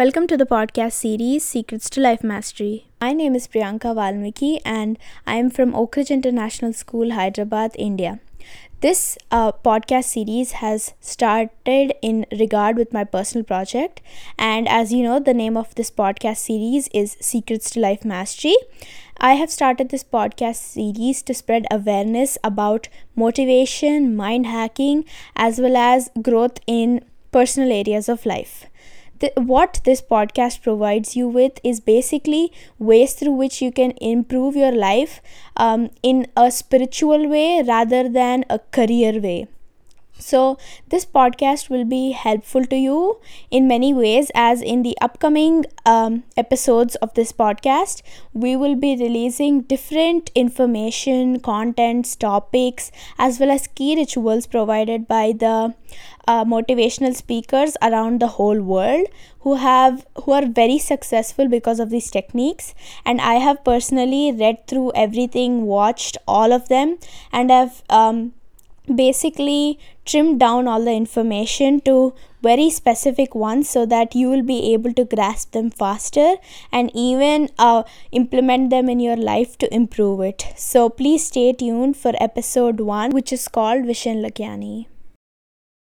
Welcome to the podcast series Secrets to Life Mastery. My name is Priyanka Valmiki and I am from Oak Ridge International School, Hyderabad, India. This uh, podcast series has started in regard with my personal project, and as you know, the name of this podcast series is Secrets to Life Mastery. I have started this podcast series to spread awareness about motivation, mind hacking, as well as growth in personal areas of life the, what this podcast provides you with is basically ways through which you can improve your life um, in a spiritual way rather than a career way so this podcast will be helpful to you in many ways as in the upcoming um, episodes of this podcast we will be releasing different information contents topics as well as key rituals provided by the uh, motivational speakers around the whole world who have who are very successful because of these techniques. And i have personally read through everything watched all of them and have um, basically trim down all the information to very specific ones so that you will be able to grasp them faster and even uh, implement them in your life to improve it. So please stay tuned for episode 1 which is called Vishen Lakhiani